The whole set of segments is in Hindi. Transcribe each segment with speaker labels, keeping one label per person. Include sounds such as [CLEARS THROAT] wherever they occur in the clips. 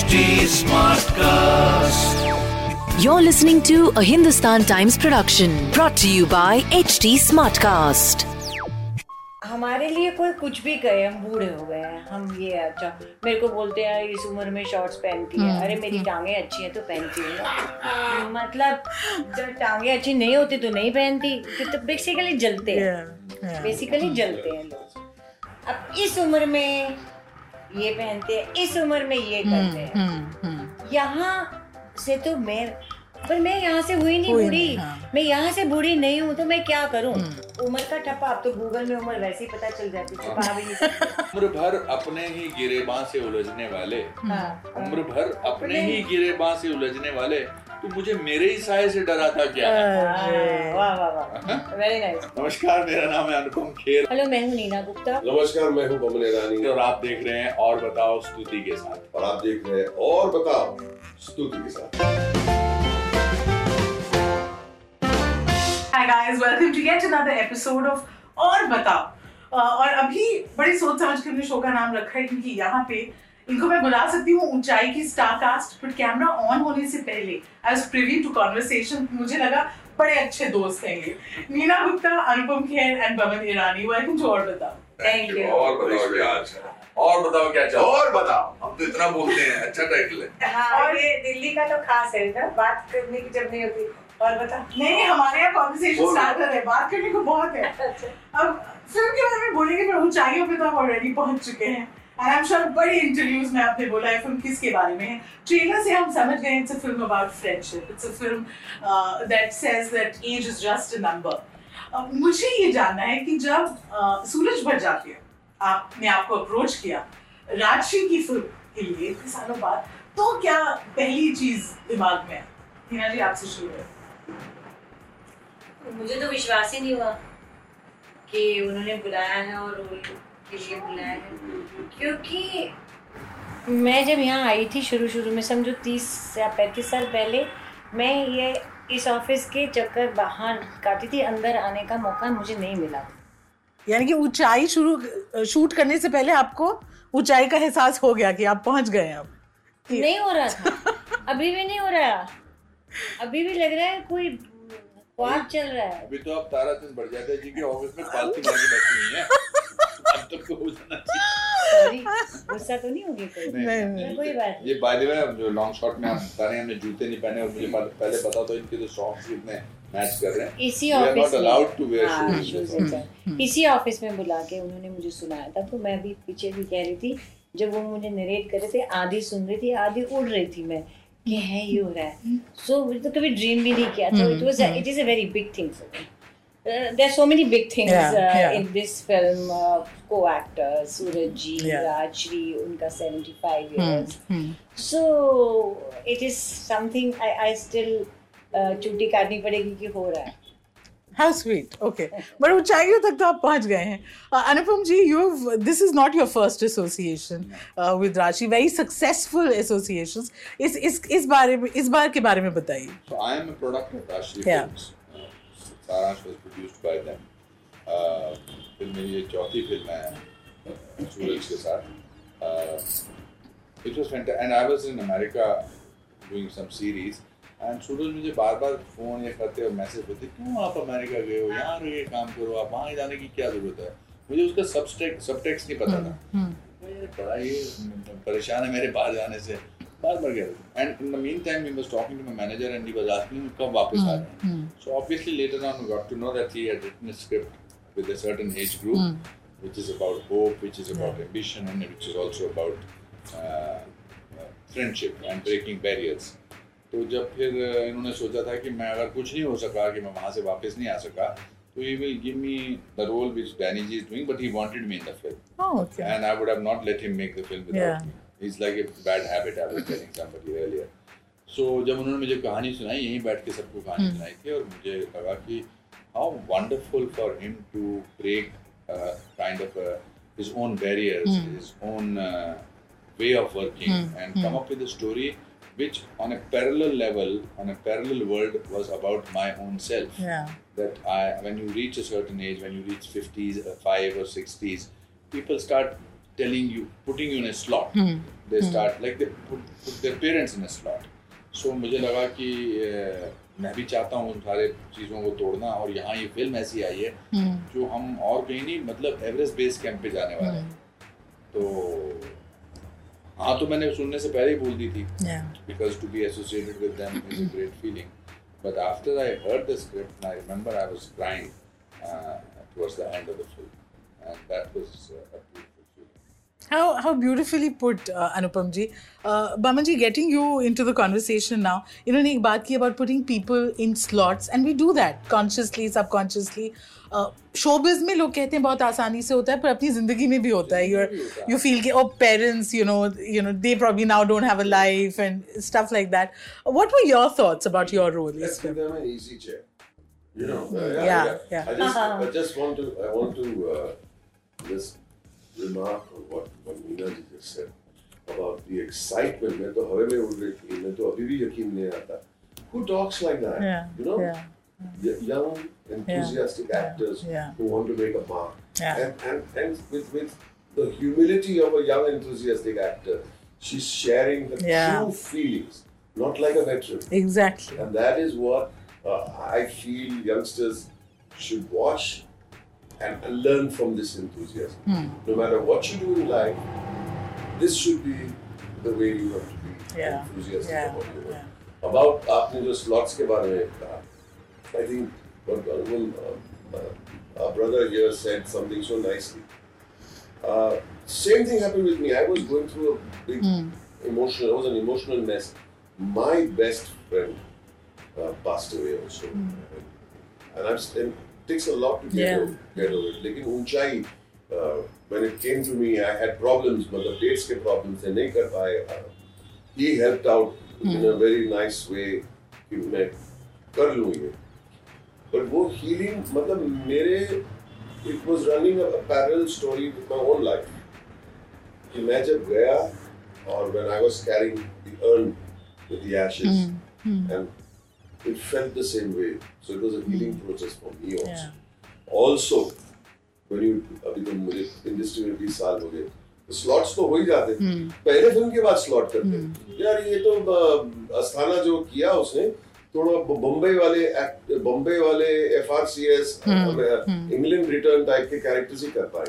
Speaker 1: HD Smartcast.
Speaker 2: You're listening to a Hindustan Times production brought to you by HT Smartcast.
Speaker 3: हमारे लिए कोई कुछ भी कहे हम बूढ़े हो गए हैं। हम ये अच्छा मेरे को बोलते हैं इस उम्र में शॉर्ट्स पहनती है। अरे मेरी टांगे अच्छी हैं तो पहनती हूँ। मतलब जब टांगे अच्छी नहीं होती तो नहीं पहनती। फिर तो बेसिकली जलते हैं। बेसिकली जलते हैं लोग। अब इस उम्र में ये पहनते हैं इस उम्र में ये करते हैं। यहाँ से तो मैं पर मैं यहाँ से हुई नहीं बूढ़ी। हाँ। मैं यहाँ से बूढ़ी नहीं हूँ तो मैं क्या करूँ? उम्र का ठप्पा आप तो गूगल में उम्र वैसे ही पता चल जाती छुपा भी नहीं [LAUGHS]
Speaker 4: उम्र भर अपने ही गिरेबां से उलझने वाले।
Speaker 3: हाँ।
Speaker 4: उम्र भर अपने ही गिरेबां से उलझने वाले। तो मुझे मेरे ही साय से डरा था क्या?
Speaker 3: हाँ, वाह वाह वाह। वेरी नाइस
Speaker 4: नमस्कार मेरा नाम है अनुपम खेर।
Speaker 3: हेलो मैं हूँ नीना गुप्ता।
Speaker 5: नमस्कार मैं हूँ बमन ईरानी।
Speaker 4: और आप देख रहे हैं और बताओ स्तुति के साथ।
Speaker 5: और आप देख रहे हैं और बताओ स्तुति के साथ।
Speaker 6: Hi guys, welcome to yet another episode of और बताओ। अ, और अभी बड़ी सोच समझ के हमने शो का नाम रखा है क्योंकि यहाँ पे इनको मैं बुला सकती हूँ ऊंचाई की star cast but camera on होने से पहले I was privy to conversation मुझे लगा बड़े अच्छे दोस्त हैं ये Neena Gupta Anupam Kher and Boman Irani welcome to और बताओ।
Speaker 3: थैंक यू
Speaker 5: और बताओ क्या अच्छा
Speaker 4: और बताओ क्या चल
Speaker 5: और बताओ।
Speaker 4: हम तो इतना बोलते हैं अच्छा टाइटल है।
Speaker 3: हाँ और ये दिल्ली का तो खास है ना बात करने की जब नहीं होती। और बता
Speaker 6: नहीं नहीं हमारे यहाँ कॉन्वर्सेशन
Speaker 5: बोलो।
Speaker 6: स्टार्ट कर रहे हैं बात करने को बहुत है। अब फ़िल्म के बारे में बोलेंगे पर ऊंचाइयों पे तो आप ऑलरेडी पहुँच चुके हैं। एंड आई एम श्योर बड़ी इंटरव्यूज़ में आपने बोला है फ़िल्म किसके बारे में? है ट्रेलर से हम समझ गए it's a film about friendship it's a film that says that age is just a number मुझे ये जानना है कि जब uh, सूरज भर जाती है आपने आपको अप्रोच किया राजश्री की फ़िल्म के लिए इतने सालों बाद तो क्या पहली चीज़ दिमाग में हिना जी आपसे शुरू है
Speaker 3: मुझे तो विश्वास ही नहीं हुआ कि उन्होंने बुलाया है और के लिए बुलाया है क्योंकि मैं जब यहाँ आई थी शुरू शुरू में समझो तीस या पैंतीस साल पहले मैं ये इस ऑफ़िस के चक्कर बाहर काटी थी। अंदर आने का मौका मुझे नहीं मिला।
Speaker 6: यानी कि ऊंचाई शुरू शूट करने से पहले आपको ऊंचाई का एहसास हो गया कि आप पहुँच गए अब।
Speaker 3: नहीं हो रहा था। अभी भी नहीं हो रहा। अभी भी लग रहा है कोई ख्वाब चल रहा है।
Speaker 4: अभी तो आप तारा चंद बढ़ जाते जी के ऑफ़िस में पालतू [LAUGHS] लगी बैठी हुई है। तो जाना चाहिए
Speaker 3: गुस्सा तो नहीं होगी कोई?
Speaker 4: नहीं,
Speaker 3: नहीं, कोई बात
Speaker 4: ये बाय द वे जो लॉन्ग शॉट में आप बता रहे हैं हमने जूते नहीं पहने और मुझे पहले पता तो इनके जो सॉक्स कितने मैच कर रहे हैं।
Speaker 3: इसी ऑफ़िस हाँ. इसी ऑफ़िस में बुला के उन्होंने मुझे सुनाया था तो मैं भी पीछे भी कह रही थी जब वो मुझे नरेट कर रहे थे आधी सुन रही थी आधी उड़ रही थी मैं कि है ये हो। रहा है सो मुझे तो कभी ड्रीम भी नहीं किया तो it was it is a very big thing for me there are so many big things
Speaker 6: Yeah, yeah.
Speaker 3: In this film को एक्टर सूरज जी
Speaker 6: Yeah.
Speaker 3: राजश्री उनका 75 years so it is something I I still चूटी काटनी पड़ेगी कि हो रहा है।
Speaker 6: हाउ स्वीट ओके बट ऊंचाइयों तक तो आप पहुँच गए हैं। Uh, Anupam ji you this is not your first association with Rashi very successful associations इस इस इस बारे में इस बार के बारे में बताइए।
Speaker 4: So I am a product of Rashtriya Was produced by them. Uh, film मेरी ये चौथी फ़िल्म है सूरज के साथ. Was fantastic. And I was in America doing some series. And सूरज मुझे बार बार फ़ोन या करते और मैसेज करते क्यों आप अमेरिका गए हो यहाँ रहिए काम करो आप वहाँ जाने की क्या ज़रूरत है मुझे उसका सबटेक्स सबटेक्स नहीं पता था ये बड़ा ये परेशान है मेरे बाहर जाने से बार बार गए and in the meantime we was talking to my manager and he was asking कब वापस आ हम्म, रहे हैं? So obviously later on we got to know that he had written a script with a certain age group which is about hope which is about ambition and which is also about friendship and breaking barriers तो जब फिर इन्होंने सोचा था कि मैं अगर कुछ नहीं हो सका कि मैं वहाँ से वापस नहीं आ सका तो he will give me the role which Danny ji is doing but he wanted me in the film and I would have not let him make the film without me without
Speaker 6: Yeah.
Speaker 4: me. It's like a bad habit I was telling somebody earlier. So जब उन्होंने मुझे कहानी सुनाई यहीं बैठ के सबको कहानी सुनाई थी और मुझे लगा कि how wonderful for him to break uh, kind of uh, his own barriers, his own uh, way of working, and come up with a story which, on a parallel level, on a parallel world, was about my own self
Speaker 6: Yeah.
Speaker 4: that I, when you reach a certain age, when you reach 50s, uh, 5 or 60s, people start telling you, putting you in a slot. Hmm. They start like they put, put their parents in a slot. So मुझे लगा कि अ, मैं भी चाहता हूँ उन सारे चीज़ों को तोड़ना और यहाँ ये फ़िल्म ऐसी आई है जो हम और कहीं नहीं मतलब एवरेस्ट बेस कैंप पे जाने वाले हैं तो हाँ तो मैंने सुनने से पहले ही बोल दी थी to be associated with them is a great feeling. But after I heard the script, I remember I was crying uh, towards the end of the film, and that was uh, a.
Speaker 6: How how beautifully put, uh, Anupam ji. Uh, Baman ji, getting you into the conversation now. इन्होंने एक बात की about putting people in slots, and we do that consciously, subconsciously. Uh, showbiz में लोग कहते हैं बहुत आसानी से होता है पर अपनी ज़िंदगी में भी होता है
Speaker 4: ज़िंदगी
Speaker 6: you're
Speaker 4: में भी होता है।
Speaker 6: you feel कि oh parents you know you know they probably now don't have a life and stuff like that what were your thoughts about your role in
Speaker 5: Let's
Speaker 6: this
Speaker 5: give
Speaker 6: film
Speaker 5: them an easy chair. You know. uh,
Speaker 6: Yeah, yeah.
Speaker 5: I just, I just want to, I want to uh, just remark on what what Meena ji just said about the excitement. मैं तो हवा में उड़ रही थी. मैं तो अभी भी यकीन नहीं आता. Who talks like that?
Speaker 6: yeah
Speaker 5: You know.
Speaker 6: yeah
Speaker 5: Y- young, enthusiastic
Speaker 6: Yeah.
Speaker 5: actors
Speaker 6: Yeah.
Speaker 5: who want to make a mark.
Speaker 6: Yeah.
Speaker 5: And, and, and with, with the humility of a young, enthusiastic actor, she's sharing the
Speaker 6: Yeah.
Speaker 5: true feelings, not like a veteran.
Speaker 6: exactly
Speaker 5: And that is what uh, I feel youngsters should watch and, and learn from this enthusiasm.
Speaker 6: Hmm.
Speaker 5: No matter what you do in life, this should be the way you have to be
Speaker 6: Yeah.
Speaker 5: enthusiastic
Speaker 6: Yeah.
Speaker 5: about your work.
Speaker 6: Yeah.
Speaker 5: About आपने जो slots के बारे में कहा, I think what Honorable, uh, uh, our brother here said something so nicely. Uh, same thing happened with me. I was going through a big emotional, I was an emotional mess. My best friend uh, passed away also. And I'm still, it takes a lot to get,
Speaker 6: Yeah.
Speaker 5: over, get over it. लेकिन ऊंचाई, uh, when it came to me, I had problems, मतलब dates के problems थे, नहीं कर पाए. Uh, he helped out in a very nice way कि मैं कर लूँ ये. But वो healing, मतलब मेरे, it was running a, a parallel story with my own life. कि मैं जब गया और when I was carrying the urn with the ashes and it felt the same way. So it was a healing mm. process for me also.
Speaker 6: Yeah.
Speaker 5: Also, when you अभी तो मुझे इंडस्ट्री में 20 साल हो गए तो स्लॉट्स तो हो ही जाते पहले फ़िल्म के बाद स्लॉट करते यार ये तो अस्थाना जो किया उसने थोड़ा बम्बई वाले बम्बई वाले F R C S England return type के कैरेक्टर्स ही कर पाए.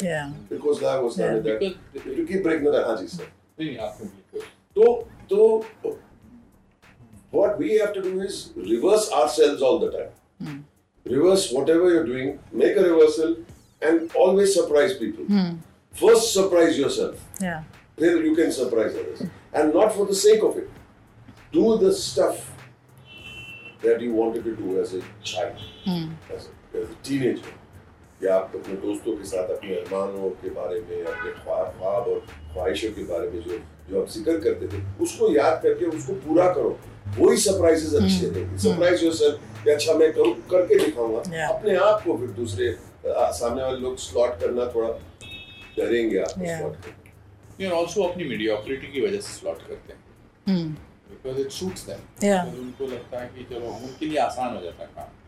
Speaker 5: Because that was
Speaker 6: Yeah.
Speaker 4: That
Speaker 5: क्योंकि ब्रेक में हाँ जी सर
Speaker 4: नहीं आप complete करो।
Speaker 5: तो तो what we have to do is reverse ourselves all the time. Reverse whatever you're doing, make a reversal, and always surprise people. First, surprise yourself.
Speaker 6: Yeah.
Speaker 5: Then you can surprise others, and not for the sake of it. Do the stuff that you wanted to do as a child, as, a, as a teenager. या आप अपने दोस्तों के साथ अपने अरमानों के बारे में अपने ख्वाब ख्वाब और ख्वाहिशों के बारे में जो जो आप जिक्र करते थे उसको याद करके उसको पूरा करो वही सरप्राइजेस अच्छे देंगे सरप्राइज़ योरसेल्फ कि अच्छा मैं करूँ करके दिखाऊँगा. अपने आप को फिर दूसरे सामने वाले लोग स्लॉट करना थोड़ा डरेंगे
Speaker 6: Yeah.
Speaker 5: स्लॉट
Speaker 4: ये also अपनी mediocrity की वजह से slot करते हैं because it suits them
Speaker 6: Yeah.
Speaker 4: तो उनको लगता है कि चलो उनके लिए आसान हो जाता है काम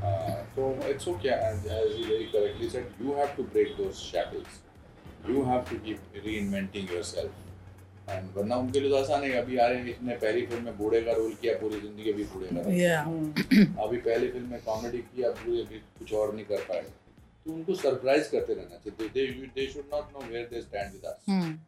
Speaker 4: Uh, so it's okay and as you very correctly said you have to break those shackles you have to keep and वरना उनके लिए तो आसान है अभी आ इसने पहली फ़िल्म में बूढ़े का रोल किया पूरी ज़िंदगी अभी बूढ़े का
Speaker 6: Yeah. [CLEARS THROAT]
Speaker 4: अभी पहली फ़िल्म में कॉमेडी किया पूरे अभी कुछ और नहीं कर पाए। तो उनको सरप्राइज़ करते रहना चाहिए। They they should not know where they stand with us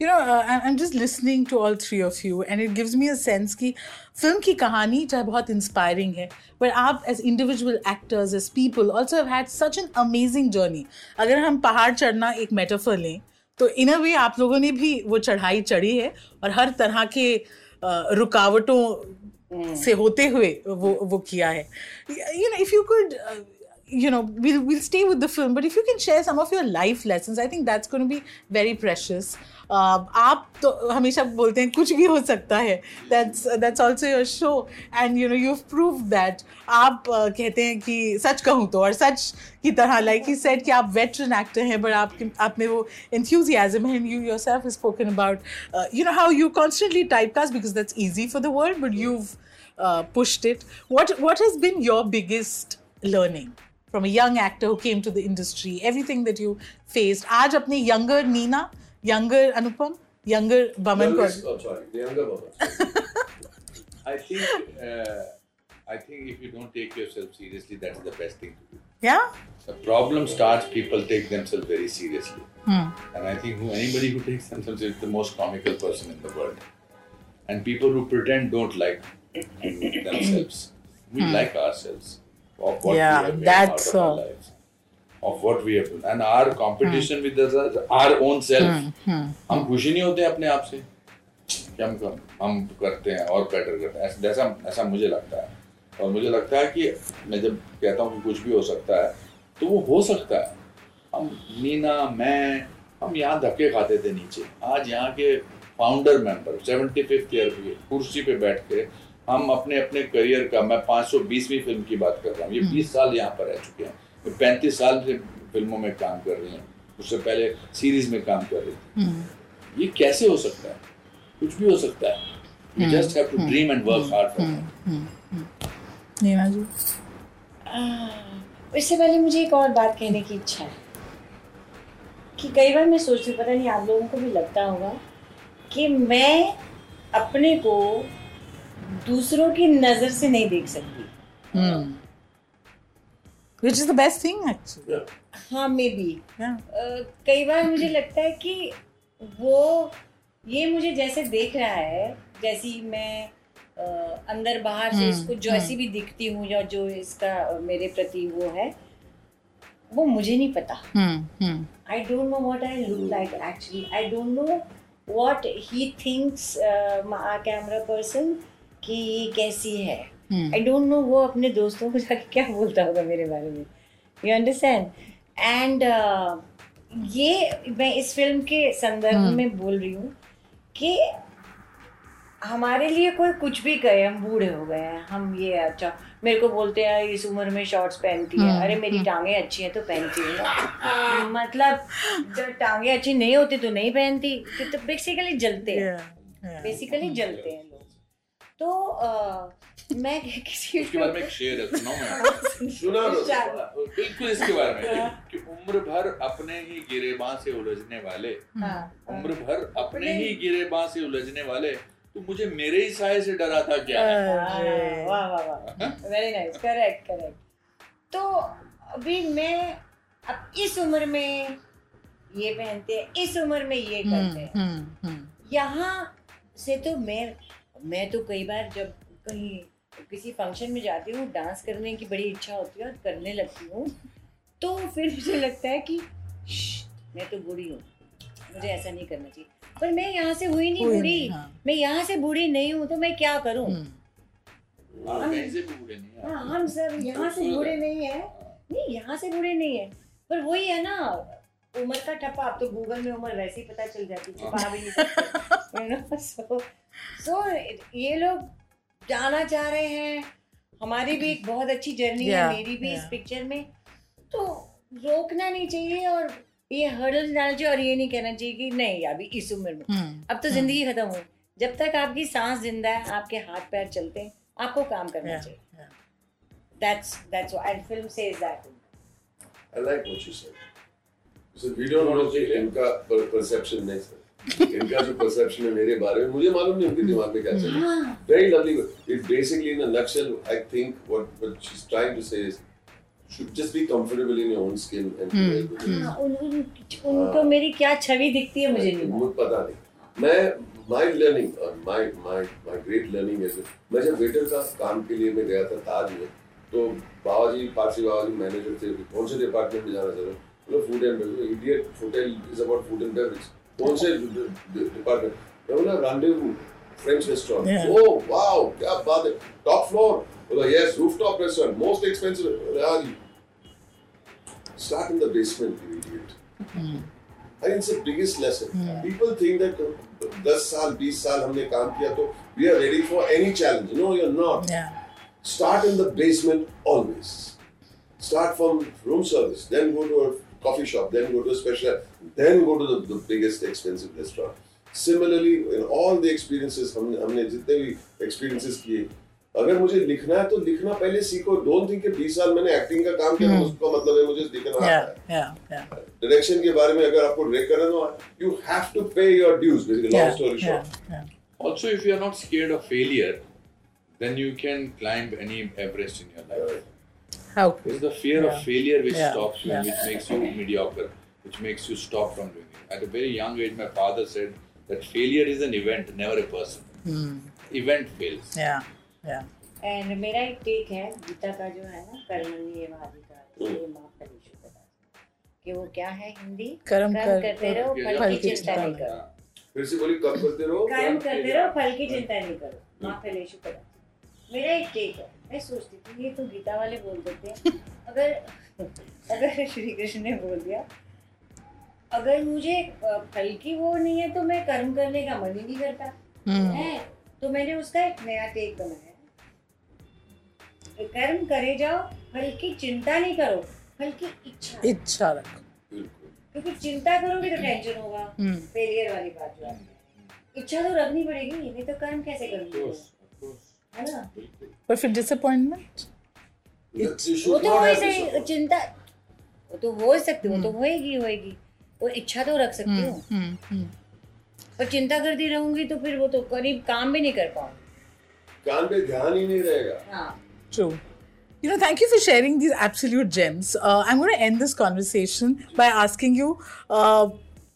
Speaker 6: You know, uh, I- I'm just listening to all three of you, and it gives me a sense कि फ़िल्म की कहानी चाहे बहुत इंस्पायरिंग है but आप as individual actors as people also have had such an amazing journey. अगर हम पहाड़ चढ़ना एक मेटाफर लें तो इन अ वे आप लोगों ने भी वो चढ़ाई चढ़ी है और हर तरह के रुकावटों हम्म। से होते हुए वो वो किया है। You know if you could you know will stay with the film but if you can share some of your life lesson I think that's be very precious Um, आप तो हमेशा बोलते हैं, कुछ भी हो सकता है। That's that's also your show and you know you prove that आप uh, कहते हैं कि सच कहूँ तो और सच की तरह लाइक ही सेट कि आप वेटरन एक्टर हैं बट आपके आप में वो इन्थ्यूजियाजम है you yourself spoken about you know how you constantly typecast because that's easy for the world but you pushed it what what has been your biggest learning from a young actor who came to the industry everything that you faced आज अपने younger Neena younger Anupam, younger Baman
Speaker 5: Youngest- oh, sorry, the younger Baman.
Speaker 4: I think uh, I think if you don't take yourself seriously, that's the best thing to do.
Speaker 6: Yeah.
Speaker 4: The problem starts people take themselves very seriously, and I think who, anybody who takes themselves is the most comical person in the world. And people who pretend don't like themselves. We like ourselves of what
Speaker 6: Yeah,
Speaker 4: we have made
Speaker 6: that's
Speaker 4: out of our
Speaker 6: all.
Speaker 4: lives, of what we have done, and our competition with us, is our own self. हम खुशी नहीं होते अपने आप से। कि हम हम करते हैं और बेटर करते हैं। ऐसा ऐसा ऐसा मुझे लगता है। और मुझे लगता है कि मैं जब कहता हूँ कि कुछ भी हो सकता है तो वो हो सकता है। हम मीना मैं हम यहाँ धक्के खाते थे नीचे। आज यहाँ के founder member seventy fifth year की कुर्सी पे बैठ के हम अपने अपने करियर का मैं 520वीं फ़िल्म की बात कर रहा हूँ। ये 20 साल यहाँ पर रह चुके हैं। ये 35 साल से फ़िल्मों में काम कर रही हैं। उससे पहले सीरीज़ में काम कर रही थी। ये कैसे हो सकता है? कुछ भी हो सकता है। You just have to dream and
Speaker 6: work hard
Speaker 3: for इससे पहले मुझे एक और बात कहने की इच्छा है कि कई बार मैं सोचती पता नहीं आप लोगों को भी लगता होगा कि मैं अपने को दूसरों की नज़र से नहीं देख सकती।
Speaker 6: Hmm. which is the best thing actually
Speaker 5: yeah.
Speaker 3: हाँ maybe
Speaker 6: yeah.
Speaker 3: uh, कई बार मुझे लगता है कि वो ये मुझे जैसे देख रहा है जैसी मैं uh, अंदर बाहर से हम्म, इसको जैसी हम्म। भी दिखती हूँ या जो इसका मेरे प्रति वो है वो मुझे नहीं पता I don't know what I look like actually I don't know what he thinks camera person कि कैसी है. आई डोंट नो वो अपने दोस्तों को जाके क्या बोलता होगा मेरे बारे में। यू अंडरस्टैंड एंड uh, ये मैं इस फ़िल्म के संदर्भ hmm. में बोल रही हूँ कि हमारे लिए कोई कुछ भी कहे हम बूढ़े हो गए हैं। हम ये अच्छा मेरे को बोलते हैं इस उम्र में शॉर्ट्स पहनती है। अरे मेरी टांगे अच्छी हैं तो पहनती हूँ। ना मतलब जब टांगे अच्छी नहीं होती तो नहीं पहनती। तो बेसिकली जलते हैं. बेसिकली जलते हैं। तो अ, मैं [LAUGHS] किसी
Speaker 4: उसके बारे में एक शेर है सुनाऊं मैं। [LAUGHS]
Speaker 5: सुना दो
Speaker 4: बिल्कुल इसके बारे में। कि उम्र भर अपने ही गिरेबां से उलझने वाले।
Speaker 3: हाँ,
Speaker 4: उम्र भर अपने ही गिरेबां से उलझने वाले तो मुझे मेरे ही साय से डरा था क्या?
Speaker 3: हाँ, वाह वाह वाह। वेरी नाइस करेक्ट करेक्ट तो अभी मैं अब इस उम्र में ये पहनते हैं इस उम्र में ये करते हैं।
Speaker 6: Hmm. Hmm.
Speaker 3: यहाँ से तो मैं मैं तो कई बार जब कहीं किसी फ़ंक्शन में जाती हूँ डांस करने की बड़ी इच्छा होती है और करने लगती हूँ तो फिर मुझे लगता है कि मैं तो बूढ़ी हूँ मुझे ऐसा नहीं करना चाहिए। पर मैं यहाँ से हुई नहीं बूढ़ी।
Speaker 6: हाँ।
Speaker 3: मैं यहाँ से बूढ़ी नहीं हूँ तो मैं क्या करूँ?
Speaker 6: Hmm.
Speaker 4: हाँ, कहीं से भी बूढ़े नहीं हैं।
Speaker 3: हाँ हम सब यहाँ से बूढ़े नहीं है। नहीं यहाँ से बूढ़े नहीं है। पर वही है ना उम्र का ठप्पा आप तो गूगल में उम्र वैसे ही पता चल जाती छुपा [LAUGHS] you know? so, ये लोग जाना चाह रहे हैं हमारी भी एक बहुत अच्छी जर्नी
Speaker 6: yeah, है
Speaker 3: मेरी भी
Speaker 6: yeah.
Speaker 3: इस पिक्चर में तो रोकना नहीं चाहिए और ये हर्डल डालना चाहिए और ये नहीं कहना चाहिए कि नहीं अभी इस उम्र में
Speaker 6: Hmm.
Speaker 3: अब तो ज़िंदगी खत्म हुई जब तक आपकी सांस ज़िंदा है आपके हाथ पैर चलते हैं आपको काम करना
Speaker 6: Yeah.
Speaker 3: चाहिए. That's that's why and film says that.
Speaker 5: I like what you said. So we don't know कि इनका परसेप्शन नहीं सर इनका जो परसेप्शन है मेरे बारे में मुझे मालूम नहीं उनके दिमाग में क्या चल रहा है। basically in a nutshell I think what what she's trying to say is should just be comfortable in your own skin and be very
Speaker 3: हाँ, उन, उन, उनको मेरी क्या छवि दिखती है मुझे नहीं
Speaker 5: मुझे पता नहीं। मैं माय लर्निंग और my my my great learning है मैं जब वेटर का काम के लिए मैं गया था ताज में तो बाबा जी पारसी बाबा जी मैनेजर थे कौन से डिपार्टमेंट में जाना चाह बोलो food and beverage Indian hotel is about food and beverage कौन से डिपार्टमेंट बोला rendezvous French. Restaurant oh wow क्या बात है टॉप फ्लोर बोला yes rooftop restaurant most expensive हाँ start in the basement you idiot I think it's the biggest lesson. People think that uh, 10 साल 20 साल हमने काम किया तो we are ready for any challenge. No, you're not.
Speaker 6: Yeah.
Speaker 5: Start in the basement always. Start from room service, then go to a coffee shop, then go to a special, then go to the, the biggest expensive restaurant. Similarly, in all the experiences हमने हमने जितने भी experiences किए, अगर मुझे लिखना है तो लिखना पहले सीखो डोंट थिंक कि 20 साल मैंने एक्टिंग का काम किया उसका मतलब है मुझे लिखना आता है
Speaker 6: yeah, yeah.
Speaker 5: डायरेक्शन के बारे में अगर आपको डायरेक्ट करना है तो you have to pay your dues basically
Speaker 6: long
Speaker 5: story
Speaker 6: yeah,
Speaker 5: short
Speaker 6: yeah.
Speaker 4: Also, if you are not scared of failure, then you can climb any Everest in your life.
Speaker 6: How
Speaker 4: It's the fear
Speaker 6: Yeah.
Speaker 4: of failure which
Speaker 6: Yeah.
Speaker 4: stops you,
Speaker 6: Yeah.
Speaker 4: which makes you mediocre, which makes you stop from doing it. At a very young age, my father said that failure is an event, never a person.
Speaker 6: Hmm.
Speaker 4: Event fails.
Speaker 6: Yeah, yeah.
Speaker 3: And मेरा एक टेक है गीता का जो है ना कर्मण्य वादिका ये माँ बता कि वो क्या है हिंदी
Speaker 6: कर्म कर-
Speaker 3: करते रहो फल की
Speaker 6: की
Speaker 3: चिंता नहीं करो
Speaker 5: फिर से बोली कब करते रहो
Speaker 3: कर्म करते रहो फल की चिंता नहीं करो माँ फलेशु पदा मेरा एक टेक है। मैं सोचती थी ये तो गीता वाले बोल देते हैं। अगर अगर श्री कृष्ण ने बोल दिया अगर मुझे फल की वो नहीं है तो मैं कर्म करने का मन ही नहीं करता।
Speaker 6: Hmm.
Speaker 3: है? तो मैंने उसका एक नया टेक बनाया। कर्म करे जाओ फल की चिंता नहीं करो फल की इच्छा।
Speaker 6: इच्छा रखो।
Speaker 3: क्योंकि चिंता करोगे तो टेंशन होगा।
Speaker 6: हम्म।
Speaker 3: फेलियर वाली बात जो इच्छा तो रखनी पड़ेगी नहीं तो कर्म कैसे करोगे. है ना
Speaker 6: पर फिर डिसअपॉइंटमेंट
Speaker 3: वो तो हो ही. चिंता वो तो हो सकती वो
Speaker 6: हम्म।
Speaker 3: तो होएगी होएगी वो इच्छा तो रख सकती हूँ पर चिंता करती रहूँगी तो फिर वो तो करीब काम भी नहीं कर पाऊँगी
Speaker 5: कान पे ध्यान ही नहीं रहेगा
Speaker 3: हाँ
Speaker 6: True. You know, thank you for sharing these absolute gems. Uh, I'm going to end this conversation by asking you, uh,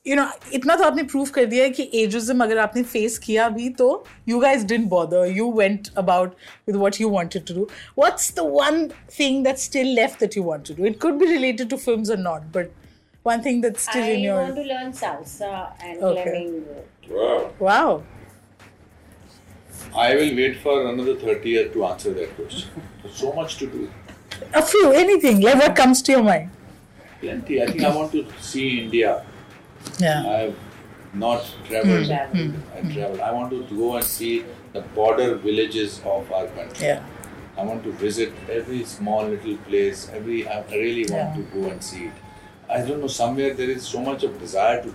Speaker 6: you know, इतना तो आपने प्रूव कर दिया है कि एजिज्म अगर आपने फेस किया भी तो you guys didn't bother. You went about with what you wanted to do. What's the one thing that's still left that you want to do? It could be related to films or not, but one thing that's still
Speaker 3: I
Speaker 6: in your I
Speaker 3: want to learn salsa and
Speaker 6: Okay.
Speaker 3: flamingo.
Speaker 5: Wow.
Speaker 6: wow.
Speaker 4: I will wait for another 30 years to answer that question. There's so much to do.
Speaker 6: A few, anything, like what comes to your mind.
Speaker 4: Plenty. I think I want to see India.
Speaker 6: Yeah.
Speaker 4: I have not traveled.
Speaker 3: Travel.
Speaker 4: I hmm. travel. I want to go and see the border villages of our country.
Speaker 6: Yeah.
Speaker 4: I want to visit every small little place. Every I really want
Speaker 6: Yeah.
Speaker 4: to go and see it. I don't know. Somewhere there is so much of desire to.